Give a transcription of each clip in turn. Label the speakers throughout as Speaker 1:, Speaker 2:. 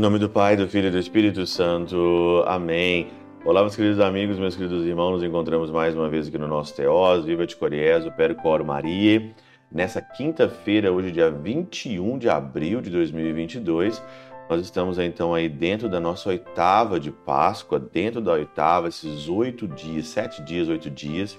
Speaker 1: nome do Pai, do Filho e do Espírito Santo. Amém. Olá, meus queridos amigos, meus queridos irmãos. Nos encontramos mais uma vez aqui no nosso Teós, Viva de Coriezo, Percor Maria. Nessa quinta-feira, hoje, dia 21 de abril de 2022, nós estamos então aí dentro da nossa oitava de Páscoa, dentro da oitava, esses oito dias, sete dias, oito dias,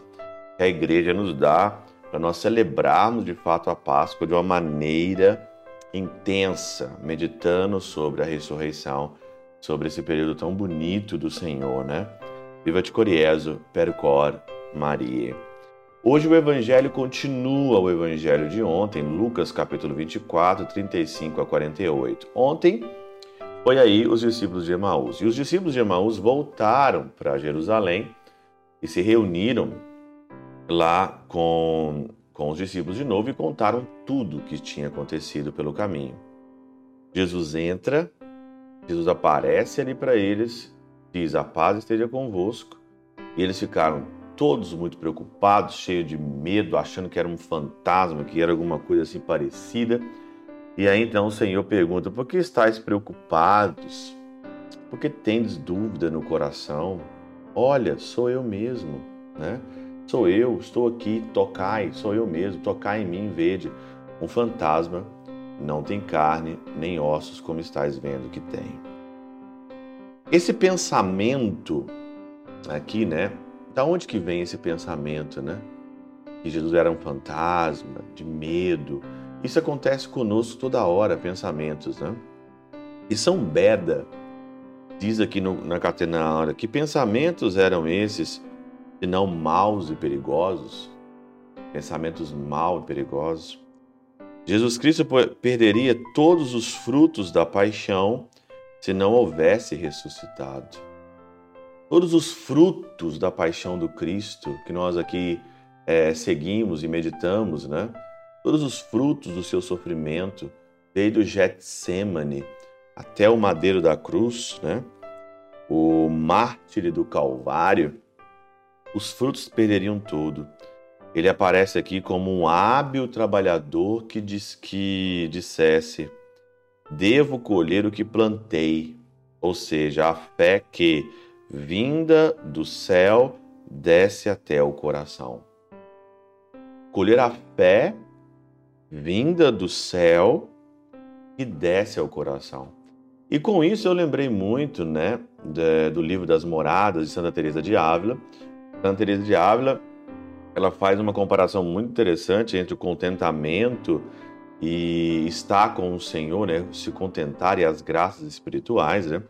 Speaker 1: que a igreja nos dá para nós celebrarmos de fato a Páscoa de uma maneira intensa, meditando sobre a ressurreição, sobre esse período tão bonito do Senhor, né? Viva de Coriezo, Percor, Maria. Hoje o evangelho continua o evangelho de ontem, Lucas capítulo 24, 35 a 48. Ontem foi aí os discípulos de Emaús. E os discípulos de Emaús voltaram para Jerusalém e se reuniram lá com, com os discípulos de novo e contaram tudo o que tinha acontecido pelo caminho. Jesus entra, Jesus aparece ali para eles, diz: A paz esteja convosco. E eles ficaram todos muito preocupados, cheios de medo, achando que era um fantasma, que era alguma coisa assim parecida. E aí então o Senhor pergunta: Por que estáis preocupados? Por que tendes dúvida no coração? Olha, sou eu mesmo, né? Sou eu, estou aqui, tocai, sou eu mesmo, tocai em mim, vede. Um fantasma não tem carne nem ossos, como estáis vendo que tem. Esse pensamento aqui, né? Da onde que vem esse pensamento, né? Que Jesus era um fantasma, de medo, isso acontece conosco toda hora, pensamentos, né? E São Beda diz aqui no, na Catenária que pensamentos eram esses, se não maus e perigosos, pensamentos maus e perigosos. Jesus Cristo perderia todos os frutos da paixão se não houvesse ressuscitado. Todos os frutos da paixão do Cristo que nós aqui é, seguimos e meditamos, né? todos os frutos do seu sofrimento, desde o Getsemane até o madeiro da cruz, né? o mártir do Calvário, os frutos perderiam tudo. Ele aparece aqui como um hábil trabalhador que diz que dissesse: Devo colher o que plantei, ou seja, a fé que, vinda do céu, desce até o coração. Colher a fé vinda do céu e desce ao coração. E com isso eu lembrei muito, né, do livro das Moradas de Santa Teresa de Ávila. Santa Teresa de Ávila, ela faz uma comparação muito interessante entre o contentamento e estar com o Senhor, né, se contentar e as graças espirituais, né?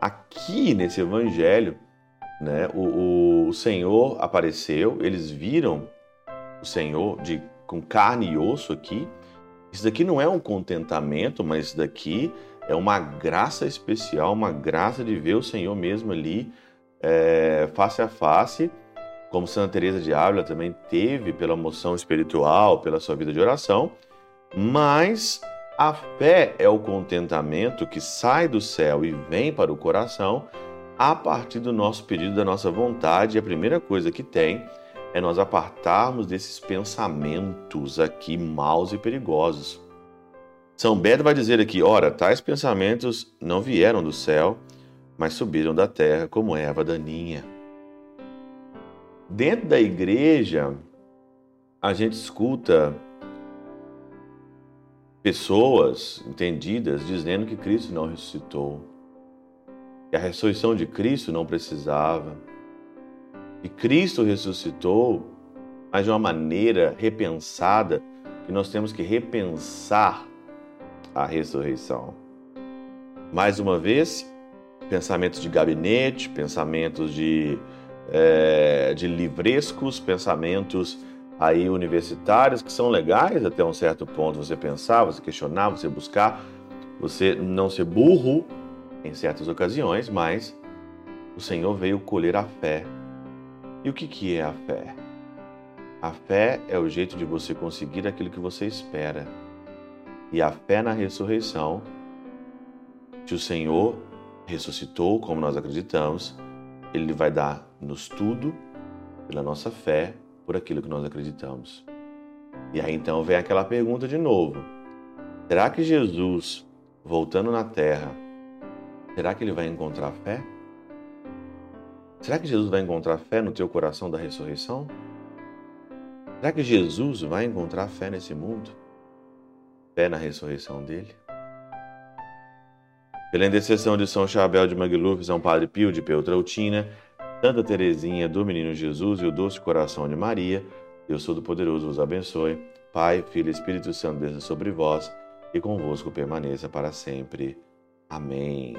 Speaker 1: Aqui nesse evangelho, né, o, o Senhor apareceu, eles viram o Senhor de com carne e osso aqui. Isso daqui não é um contentamento, mas isso daqui é uma graça especial, uma graça de ver o Senhor mesmo ali é, face a face, como Santa Teresa de Ávila também teve pela moção espiritual, pela sua vida de oração. Mas a fé é o contentamento que sai do céu e vem para o coração a partir do nosso pedido, da nossa vontade. E a primeira coisa que tem é nós apartarmos desses pensamentos aqui maus e perigosos. São Beda vai dizer aqui: ora, tais pensamentos não vieram do céu, mas subiram da terra como erva daninha. Dentro da igreja, a gente escuta pessoas entendidas dizendo que Cristo não ressuscitou, que a ressurreição de Cristo não precisava e Cristo ressuscitou, mas de uma maneira repensada, que nós temos que repensar a ressurreição. Mais uma vez, pensamentos de gabinete, pensamentos de, é, de livrescos, pensamentos aí universitários que são legais até um certo ponto você pensar, você questionar, você buscar, você não ser burro em certas ocasiões, mas o Senhor veio colher a fé e o que, que é a fé? A fé é o jeito de você conseguir aquilo que você espera. E a fé na ressurreição, que o Senhor ressuscitou, como nós acreditamos, Ele vai dar-nos tudo pela nossa fé, por aquilo que nós acreditamos. E aí então vem aquela pergunta de novo: será que Jesus, voltando na terra, Será que ele vai encontrar fé? Será que Jesus vai encontrar fé no teu coração da ressurreição? Será que Jesus vai encontrar fé nesse mundo? Fé na ressurreição dele? Pela intercessão de São Chabel de Magluf, São Padre Pio de Peltrautina, Santa Teresinha do Menino Jesus e o Doce Coração de Maria, Deus Todo-Poderoso vos abençoe. Pai, Filho e Espírito Santo desça sobre vós e convosco permaneça para sempre. Amém.